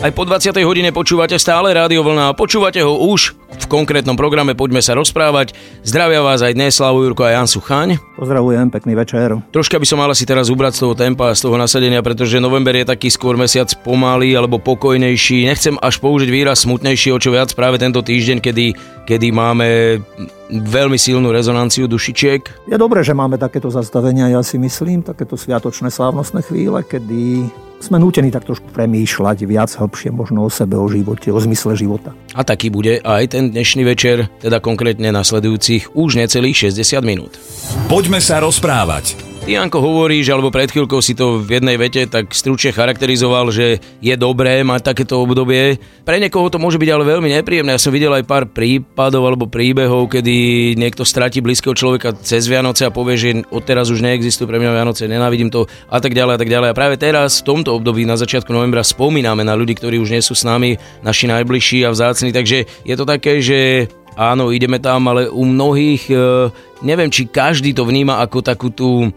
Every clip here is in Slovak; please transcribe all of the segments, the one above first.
Aj po 20. hodine počúvate stále Rádio Vlna a počúvate ho už v konkrétnom programe Poďme sa rozprávať. Zdravia vás aj dnes Slavu Jurko a Jan Suchaň. Pozdravujem, pekný večer. Troška by som mal asi teraz ubrať z toho tempa a z toho nasadenia, pretože november je taký skôr mesiac pomalý alebo pokojnejší. Nechcem až použiť výraz smutnejší, o čo viac práve tento týždeň, kedy, kedy máme veľmi silnú rezonanciu dušičiek. Je dobré, že máme takéto zastavenia, ja si myslím, takéto sviatočné slávnostné chvíle, kedy sme nútení tak trošku premýšľať viac hĺbšie možno o sebe, o živote, o zmysle života. A taký bude aj ten dnešný večer, teda konkrétne nasledujúcich už necelých 60 minút. Poďme sa rozprávať. Ty, Janko, hovoríš, alebo pred chvíľkou si to v jednej vete tak stručne charakterizoval, že je dobré mať takéto obdobie. Pre niekoho to môže byť ale veľmi nepríjemné. Ja som videl aj pár prípadov alebo príbehov, kedy niekto stratí blízkeho človeka cez Vianoce a povie, že odteraz už neexistujú pre mňa Vianoce, nenávidím to a tak ďalej a tak ďalej. A práve teraz, v tomto období, na začiatku novembra, spomíname na ľudí, ktorí už nie sú s nami, naši najbližší a vzácni. Takže je to také, že áno, ideme tam, ale u mnohých, e, neviem, či každý to vníma ako takú tú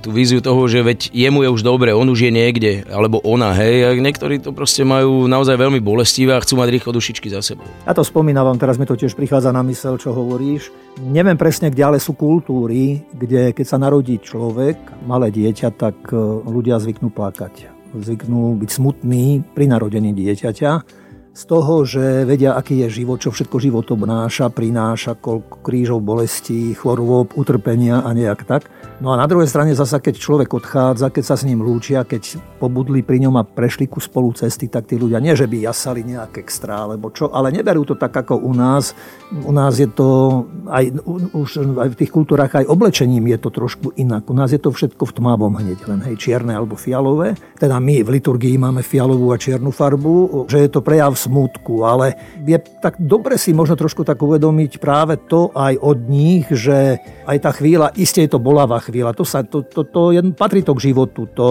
tú víziu toho, že veď jemu je už dobre, on už je niekde, alebo ona, hej, a niektorí to proste majú naozaj veľmi bolestivé a chcú mať rýchlo dušičky za sebou. Ja to spomínavam, teraz mi to tiež prichádza na mysel, čo hovoríš. Neviem presne, kde ale sú kultúry, kde keď sa narodí človek, malé dieťa, tak e, ľudia zvyknú plakať. Zvyknú byť smutní pri narodení dieťaťa z toho, že vedia, aký je život, čo všetko život obnáša, prináša, koľko krížov, bolestí, chorôb, utrpenia a nejak tak. No a na druhej strane zasa, keď človek odchádza, keď sa s ním lúčia, keď pobudli pri ňom a prešli ku spolu cesty, tak tí ľudia nie, že by jasali nejak extra, alebo čo, ale neberú to tak ako u nás. U nás je to aj, už aj v tých kultúrach aj oblečením je to trošku inak. U nás je to všetko v tmavom hneď, len hej, čierne alebo fialové. Teda my v liturgii máme fialovú a čiernu farbu, že je to prejav smutku, ale je tak dobre si možno trošku tak uvedomiť práve to aj od nich, že aj tá chvíľa, iste je to bolavá chvíľa, to, sa, to, to, to je, patrí to k životu, to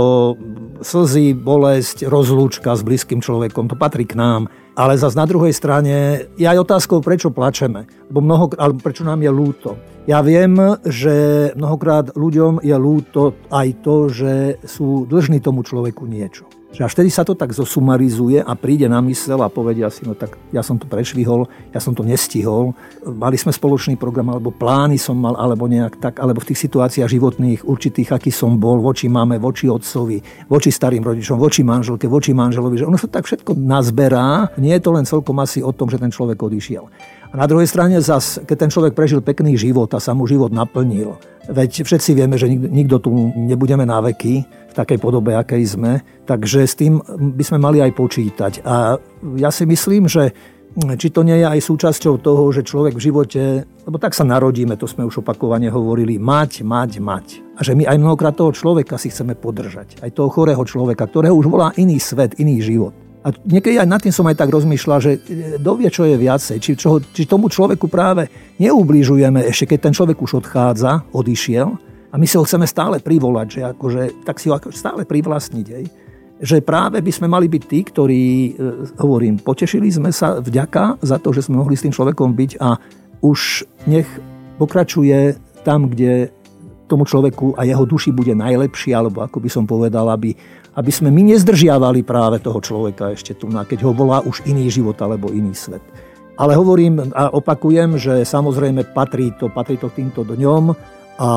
slzy, bolesť, rozlúčka s blízkym človekom, to patrí k nám. Ale zase na druhej strane je aj otázkou, prečo plačeme. Lebo mnoho, alebo prečo nám je lúto. Ja viem, že mnohokrát ľuďom je lúto aj to, že sú dlžní tomu človeku niečo. Že až vtedy sa to tak zosumarizuje a príde na mysel a povedia si, no tak ja som to prešvihol, ja som to nestihol, mali sme spoločný program, alebo plány som mal, alebo nejak tak, alebo v tých situáciách životných určitých, aký som bol, voči máme, voči otcovi, voči starým rodičom, voči manželke, voči manželovi, že ono sa tak všetko nazberá, nie je to len celkom asi o tom, že ten človek odišiel. A na druhej strane zas, keď ten človek prežil pekný život a sa mu život naplnil, veď všetci vieme, že nikto tu nebudeme na veky, v takej podobe, akej sme. Takže s tým by sme mali aj počítať. A ja si myslím, že či to nie je aj súčasťou toho, že človek v živote, lebo tak sa narodíme, to sme už opakovane hovorili, mať, mať, mať. A že my aj mnohokrát toho človeka si chceme podržať. Aj toho chorého človeka, ktorého už volá iný svet, iný život. A niekedy aj nad tým som aj tak rozmýšľal, že dovie, čo je viacej. Či, čo, či tomu človeku práve neublížujeme ešte, keď ten človek už odchádza, odišiel, a my si ho chceme stále privolať, že akože, tak si ho stále privlastniť. Hej. Že práve by sme mali byť tí, ktorí, e, hovorím, potešili sme sa vďaka za to, že sme mohli s tým človekom byť a už nech pokračuje tam, kde tomu človeku a jeho duši bude najlepšie, alebo ako by som povedal, aby, aby sme my nezdržiavali práve toho človeka ešte tu, keď ho volá už iný život alebo iný svet. Ale hovorím a opakujem, že samozrejme patrí to, patrí to týmto dňom a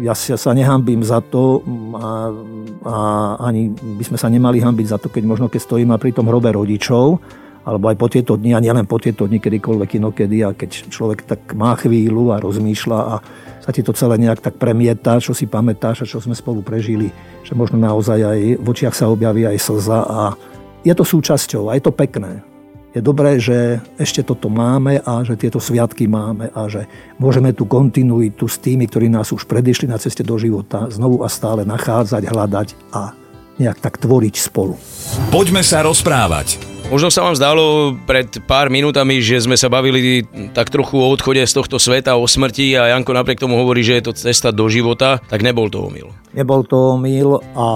ja sa nehambím za to a, a ani by sme sa nemali hambiť za to, keď možno keď stojíme pri tom hrobe rodičov, alebo aj po tieto dni, a nielen po tieto dni, kedykoľvek inokedy, a keď človek tak má chvíľu a rozmýšľa a sa ti to celé nejak tak premieta, čo si pamätáš a čo sme spolu prežili, že možno naozaj aj v očiach sa objaví aj slza a je to súčasťou a je to pekné je dobré, že ešte toto máme a že tieto sviatky máme a že môžeme tú kontinuitu s tými, ktorí nás už predišli na ceste do života, znovu a stále nachádzať, hľadať a nejak tak tvoriť spolu. Poďme sa rozprávať. Možno sa vám zdalo pred pár minútami, že sme sa bavili tak trochu o odchode z tohto sveta, o smrti a Janko napriek tomu hovorí, že je to cesta do života, tak nebol to omyl. Nebol to omyl a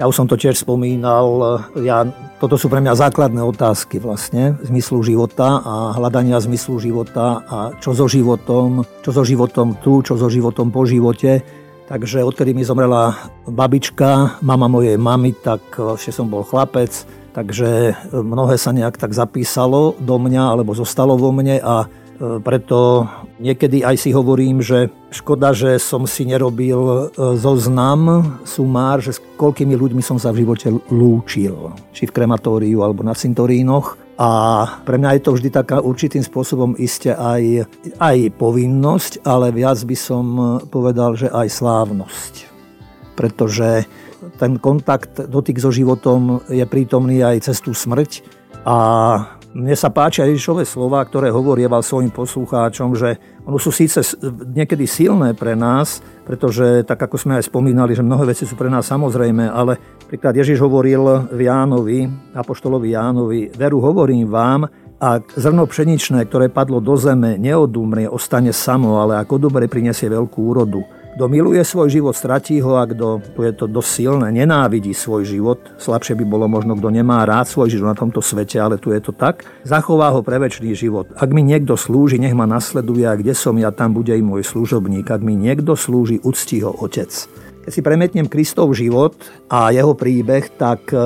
ja už som to tiež spomínal, ja, toto sú pre mňa základné otázky vlastne, zmyslu života a hľadania zmyslu života a čo so životom, čo so životom tu, čo so životom po živote. Takže odkedy mi zomrela babička, mama mojej mamy, tak ešte som bol chlapec, takže mnohé sa nejak tak zapísalo do mňa alebo zostalo vo mne a e, preto niekedy aj si hovorím, že škoda, že som si nerobil e, zoznam, sumár, že s koľkými ľuďmi som sa v živote lúčil. Či v krematóriu alebo na cintorínoch. A pre mňa je to vždy taká určitým spôsobom iste aj, aj povinnosť, ale viac by som povedal, že aj slávnosť. Pretože ten kontakt, dotyk so životom je prítomný aj cez tú smrť a mne sa páčia Ježišové slova, ktoré hovorieval svojim poslucháčom, že ono sú síce niekedy silné pre nás, pretože tak ako sme aj spomínali, že mnohé veci sú pre nás samozrejme, ale príklad Ježiš hovoril v Jánovi, apoštolovi Jánovi, veru hovorím vám, ak zrno pšeničné, ktoré padlo do zeme, neodumrie, ostane samo, ale ako dobre prinesie veľkú úrodu. Kto miluje svoj život, stratí ho a kto, tu je to dosť silné, nenávidí svoj život, slabšie by bolo možno, kto nemá rád svoj život na tomto svete, ale tu je to tak, zachová ho pre väčší život. Ak mi niekto slúži, nech ma nasleduje a kde som ja, tam bude i môj služobník. Ak mi niekto slúži, uctí ho otec. Keď si premetnem Kristov život a jeho príbeh, tak e,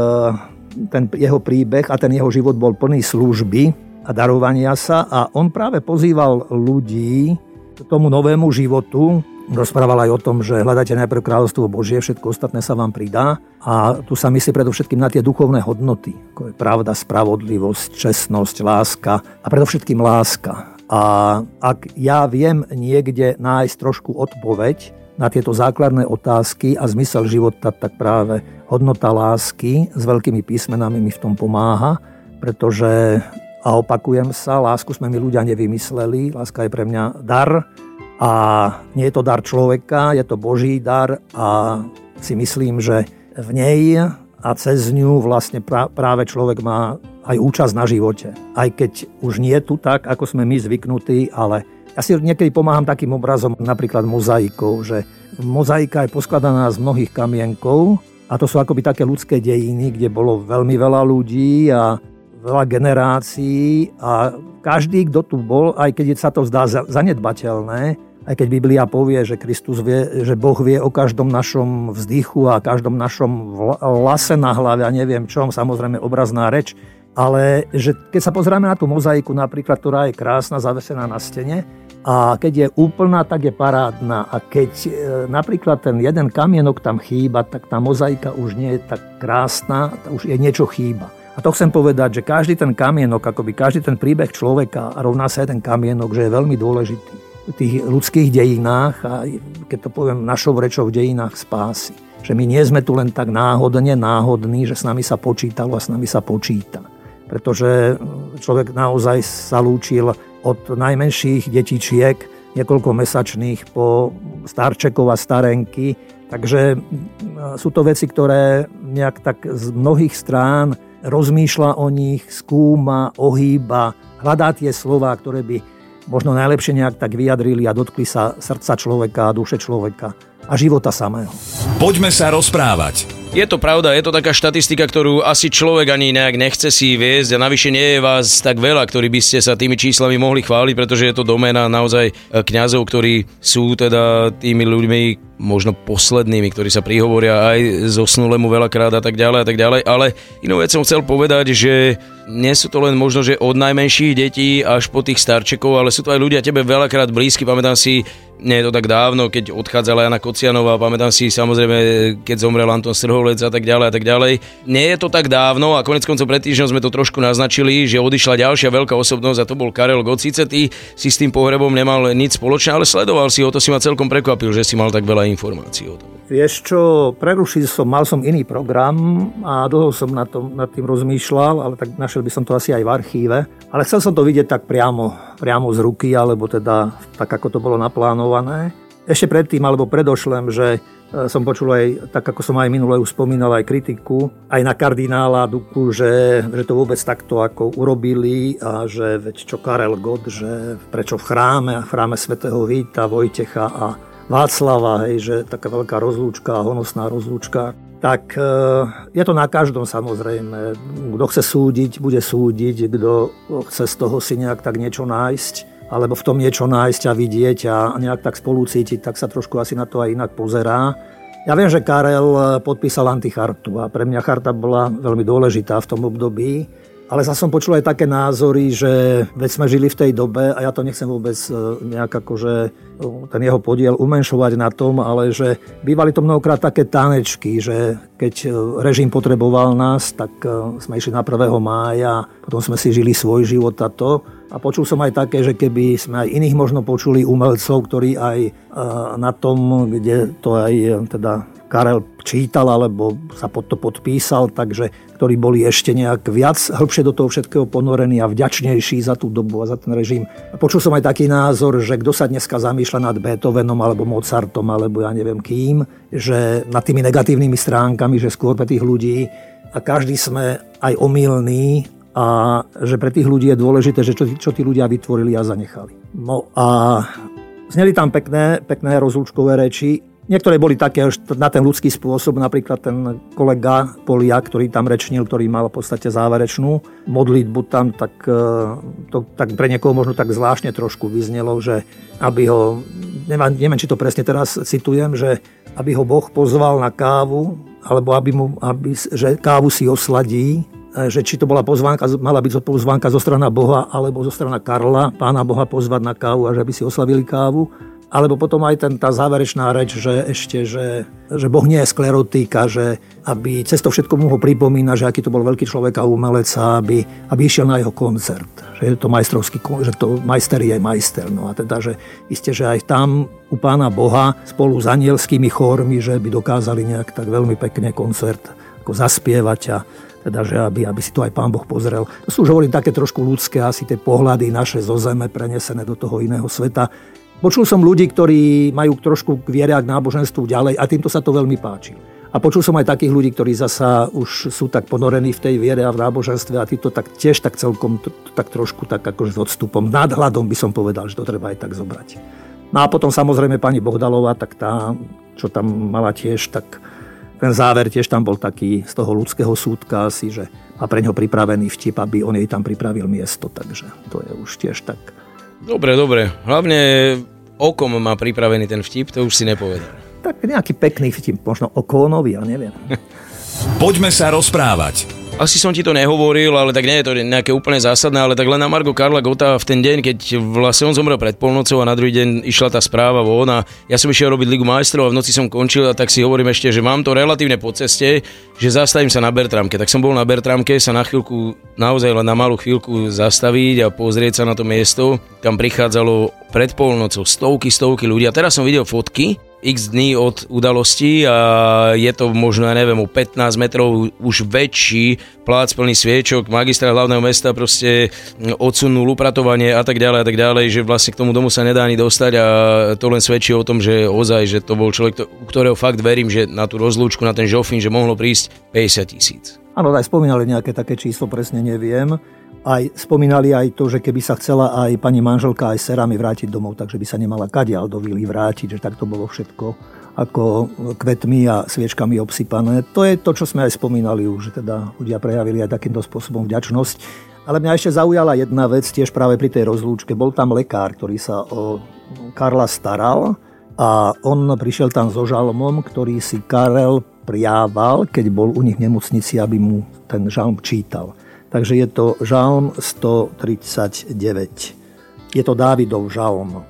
ten jeho príbeh a ten jeho život bol plný služby a darovania sa a on práve pozýval ľudí k tomu novému životu, Rozprával aj o tom, že hľadajte najprv kráľovstvo Božie, všetko ostatné sa vám pridá. A tu sa myslí predovšetkým na tie duchovné hodnoty, ako je pravda, spravodlivosť, čestnosť, láska a predovšetkým láska. A ak ja viem niekde nájsť trošku odpoveď na tieto základné otázky a zmysel života, tak práve hodnota lásky s veľkými písmenami mi v tom pomáha, pretože, a opakujem sa, lásku sme my ľudia nevymysleli, láska je pre mňa dar, a nie je to dar človeka, je to Boží dar a si myslím, že v nej a cez ňu vlastne práve človek má aj účasť na živote. Aj keď už nie tu tak, ako sme my zvyknutí, ale ja si niekedy pomáham takým obrazom, napríklad mozaikou, že mozaika je poskladaná z mnohých kamienkov a to sú akoby také ľudské dejiny, kde bolo veľmi veľa ľudí a veľa generácií a každý, kto tu bol, aj keď sa to zdá zanedbateľné, aj keď Biblia povie, že Kristus vie, že Boh vie o každom našom vzdychu a každom našom lase na hlave a neviem čom, samozrejme obrazná reč, ale že keď sa pozrieme na tú mozaiku napríklad, ktorá je krásna, zavesená na stene, a keď je úplná, tak je parádna. A keď e, napríklad ten jeden kamienok tam chýba, tak tá mozaika už nie je tak krásna, už je niečo chýba. A to chcem povedať, že každý ten kamienok, akoby každý ten príbeh človeka rovná sa jeden kamienok, že je veľmi dôležitý tých ľudských dejinách a keď to poviem našou rečou v dejinách spásy. Že my nie sme tu len tak náhodne náhodní, že s nami sa počítalo a s nami sa počíta. Pretože človek naozaj sa lúčil od najmenších detičiek, niekoľko mesačných po starčekov a starenky. Takže sú to veci, ktoré nejak tak z mnohých strán rozmýšľa o nich, skúma, ohýba, hľadá tie slova, ktoré by možno najlepšie nejak tak vyjadrili a dotkli sa srdca človeka duše človeka a života samého. Poďme sa rozprávať. Je to pravda, je to taká štatistika, ktorú asi človek ani nejak nechce si viesť a navyše nie je vás tak veľa, ktorí by ste sa tými číslami mohli chváliť, pretože je to doména naozaj kňazov, ktorí sú teda tými ľuďmi, možno poslednými, ktorí sa prihovoria aj zosnulému veľakrát a tak ďalej a tak ďalej, ale inú vec som chcel povedať, že nie sú to len možno, že od najmenších detí až po tých starčekov, ale sú to aj ľudia tebe veľakrát blízky. Pamätám si, nie je to tak dávno, keď odchádzala Jana Kocianová, pamätám si samozrejme, keď zomrel Anton Strholec a tak ďalej a tak ďalej. Nie je to tak dávno a konec koncov pred týždňom sme to trošku naznačili, že odišla ďalšia veľká osobnosť a to bol Karel Gott. Sice ty si s tým pohrebom nemal nič spoločné, ale sledoval si ho, to si ma celkom prekvapil, že si mal tak veľa informácií o tom. Vieš čo, prerušiť som, mal som iný program a dlho som na tom, nad tým rozmýšľal, ale tak našiel by som to asi aj v archíve. Ale chcel som to vidieť tak priamo, priamo z ruky, alebo teda tak, ako to bolo naplánované. Ešte predtým, alebo predošlem, že som počul aj, tak ako som aj minule už aj kritiku, aj na kardinála Duku, že, že to vôbec takto ako urobili a že veď čo Karel Gott, že prečo v chráme v chráme svätého Víta, Vojtecha a Václava, hej, že taká veľká rozlúčka, honosná rozlúčka, tak e, je to na každom samozrejme. Kto chce súdiť, bude súdiť, kto chce z toho si nejak tak niečo nájsť. Alebo v tom niečo nájsť a vidieť a nejak tak spolu cítiť, tak sa trošku asi na to aj inak pozerá. Ja viem, že Karel podpísal antichartu a pre mňa charta bola veľmi dôležitá v tom období. Ale zase som počul aj také názory, že veď sme žili v tej dobe a ja to nechcem vôbec e, nejak akože e, ten jeho podiel umenšovať na tom, ale že bývali to mnohokrát také tanečky, že keď e, režim potreboval nás, tak sme išli na 1. mája, potom sme si žili svoj život a to. A počul som aj také, že keby sme aj iných možno počuli umelcov, ktorí aj na tom, kde to aj teda Karel čítal alebo sa pod to podpísal, takže ktorí boli ešte nejak viac hĺbšie do toho všetkého ponorení a vďačnejší za tú dobu a za ten režim. Počul som aj taký názor, že kto sa dneska zamýšľa nad Beethovenom alebo Mozartom alebo ja neviem kým, že nad tými negatívnymi stránkami, že skôr pre tých ľudí a každý sme aj omylní a že pre tých ľudí je dôležité, že čo, čo tí ľudia vytvorili a zanechali. No a zneli tam pekné, pekné rozlúčkové reči. Niektoré boli také na ten ľudský spôsob, napríklad ten kolega Polia, ktorý tam rečnil, ktorý mal v podstate záverečnú modlitbu tam, tak, e, to, tak pre niekoho možno tak zvláštne trošku vyznelo, že aby ho, neviem, neviem, či to presne teraz citujem, že aby ho Boh pozval na kávu, alebo aby mu, aby, že kávu si osladí, že či to bola pozvánka, mala byť pozvánka zo strana Boha alebo zo strana Karla, pána Boha pozvať na kávu a že by si oslavili kávu. Alebo potom aj ten, tá záverečná reč, že ešte, že, že Boh nie je sklerotika, že aby cez to všetko mu ho pripomína, že aký to bol veľký človek a umelec a aby, aby išiel na jeho koncert. Že je to majstrovský, že to majster je majster. No a teda, že isté, že aj tam u pána Boha spolu s anielskými chórmi, že by dokázali nejak tak veľmi pekne koncert ako zaspievať a teda, že aby, aby si to aj pán Boh pozrel. To sú už hovorím také trošku ľudské, asi tie pohľady naše zo zeme prenesené do toho iného sveta. Počul som ľudí, ktorí majú trošku k viere a k náboženstvu ďalej a týmto sa to veľmi páči. A počul som aj takých ľudí, ktorí zasa už sú tak ponorení v tej viere a v náboženstve a títo tak tiež tak celkom tak trošku tak akože s odstupom, nadhľadom by som povedal, že to treba aj tak zobrať. No a potom samozrejme pani Bohdalová, tak tá, čo tam mala tiež, tak ten záver tiež tam bol taký z toho ľudského súdka asi, že má pre ňo pripravený vtip, aby on jej tam pripravil miesto, takže to je už tiež tak Dobre, dobre. Hlavne okom má pripravený ten vtip, to už si nepovedal. Tak nejaký pekný vtip, možno okónový, ja neviem. Poďme sa rozprávať. Asi som ti to nehovoril, ale tak nie je to nejaké úplne zásadné, ale tak len na Margo Karla Gota v ten deň, keď vlastne on zomrel pred polnocou a na druhý deň išla tá správa von a ja som išiel robiť Ligu majstrov a v noci som končil a tak si hovorím ešte, že mám to relatívne po ceste, že zastavím sa na Bertramke. Tak som bol na Bertramke sa na chvíľku, naozaj len na malú chvíľku zastaviť a pozrieť sa na to miesto, kam prichádzalo pred polnocou stovky, stovky ľudí. A teraz som videl fotky x dní od udalosti a je to možno, ja neviem, o 15 metrov už väčší plác plný sviečok, magistrát hlavného mesta proste odsunul upratovanie a tak ďalej a tak ďalej, že vlastne k tomu domu sa nedá ani dostať a to len svedčí o tom, že ozaj, že to bol človek, u ktorého fakt verím, že na tú rozlúčku, na ten žofín, že mohlo prísť 50 tisíc. Áno, aj spomínali nejaké také číslo, presne neviem aj spomínali aj to, že keby sa chcela aj pani manželka aj serami vrátiť domov, takže by sa nemala kadiaľ do vily vrátiť, že tak to bolo všetko ako kvetmi a sviečkami obsypané. To je to, čo sme aj spomínali už, že teda ľudia prejavili aj takýmto spôsobom vďačnosť. Ale mňa ešte zaujala jedna vec tiež práve pri tej rozlúčke. Bol tam lekár, ktorý sa o Karla staral a on prišiel tam so žalmom, ktorý si Karel prijával, keď bol u nich v nemocnici, aby mu ten žalm čítal. Takže je to žalm 139. Je to Dávidov žalm.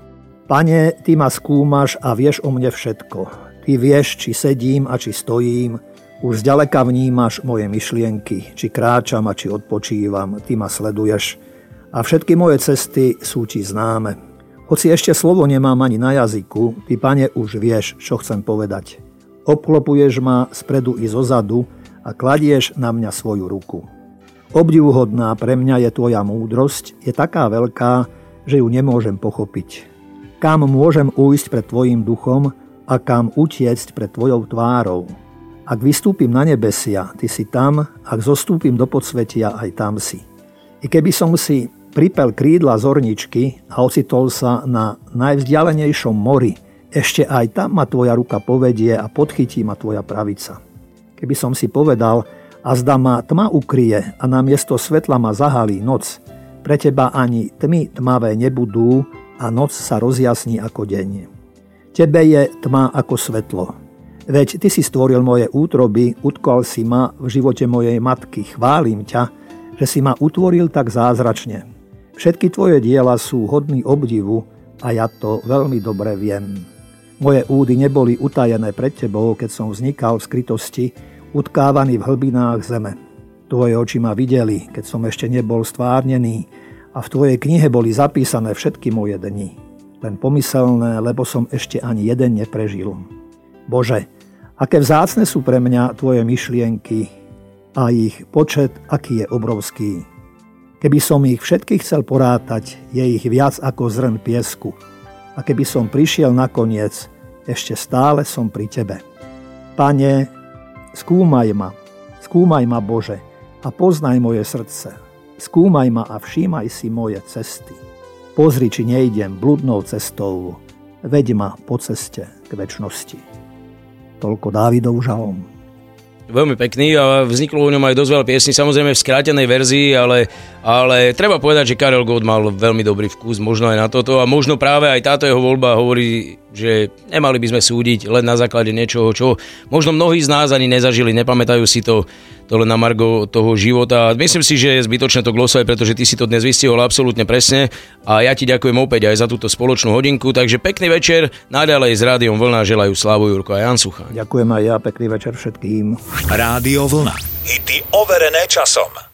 Pane, ty ma skúmaš a vieš o mne všetko. Ty vieš, či sedím a či stojím. Už zďaleka vnímaš moje myšlienky, či kráčam a či odpočívam. Ty ma sleduješ. A všetky moje cesty sú ti známe. Hoci ešte slovo nemám ani na jazyku, ty, pane, už vieš, čo chcem povedať. Obklopuješ ma spredu i zozadu a kladieš na mňa svoju ruku. Obdivuhodná pre mňa je tvoja múdrosť, je taká veľká, že ju nemôžem pochopiť. Kam môžem ujsť pred tvojim duchom a kam utiecť pred tvojou tvárou? Ak vystúpim na nebesia, ty si tam, ak zostúpim do podsvetia, aj tam si. I keby som si pripel krídla zorničky a ocitol sa na najvzdialenejšom mori, ešte aj tam ma tvoja ruka povedie a podchytí ma tvoja pravica. Keby som si povedal, a zda ma tma ukrie a na miesto svetla ma zahalí noc, Pre teba ani tmy tmavé nebudú a noc sa rozjasní ako deň. Tebe je tma ako svetlo. Veď ty si stvoril moje útroby, utkal si ma v živote mojej matky. Chválim ťa, že si ma utvoril tak zázračne. Všetky tvoje diela sú hodný obdivu a ja to veľmi dobre viem. Moje údy neboli utajené pred tebou, keď som vznikal v skrytosti, utkávaný v hlbinách zeme. Tvoje oči ma videli, keď som ešte nebol stvárnený a v tvojej knihe boli zapísané všetky moje dni. Len pomyselné, lebo som ešte ani jeden neprežil. Bože, aké vzácne sú pre mňa tvoje myšlienky a ich počet, aký je obrovský. Keby som ich všetkých chcel porátať, je ich viac ako zrn piesku – a keby som prišiel nakoniec, ešte stále som pri Tebe. Pane, skúmaj ma, skúmaj ma Bože a poznaj moje srdce. Skúmaj ma a všímaj si moje cesty. Pozri, či nejdem bludnou cestou, veď ma po ceste k väčšnosti. Toľko Dávidov žalom. Veľmi pekný a vzniklo u ňom aj dosť veľa piesní, samozrejme v skrátenej verzii, ale, ale treba povedať, že Karel Gott mal veľmi dobrý vkus, možno aj na toto a možno práve aj táto jeho voľba hovorí, že nemali by sme súdiť len na základe niečoho, čo možno mnohí z nás ani nezažili, nepamätajú si to, to len na margo toho života. Myslím si, že je zbytočné to glosovať, pretože ty si to dnes vystihol absolútne presne a ja ti ďakujem opäť aj za túto spoločnú hodinku, takže pekný večer, naďalej s Rádiom Vlna želajú Slavu Jurko a Jan Sucha. Ďakujem aj ja, pekný večer všetkým. Rádio Vlna. Hity overené časom.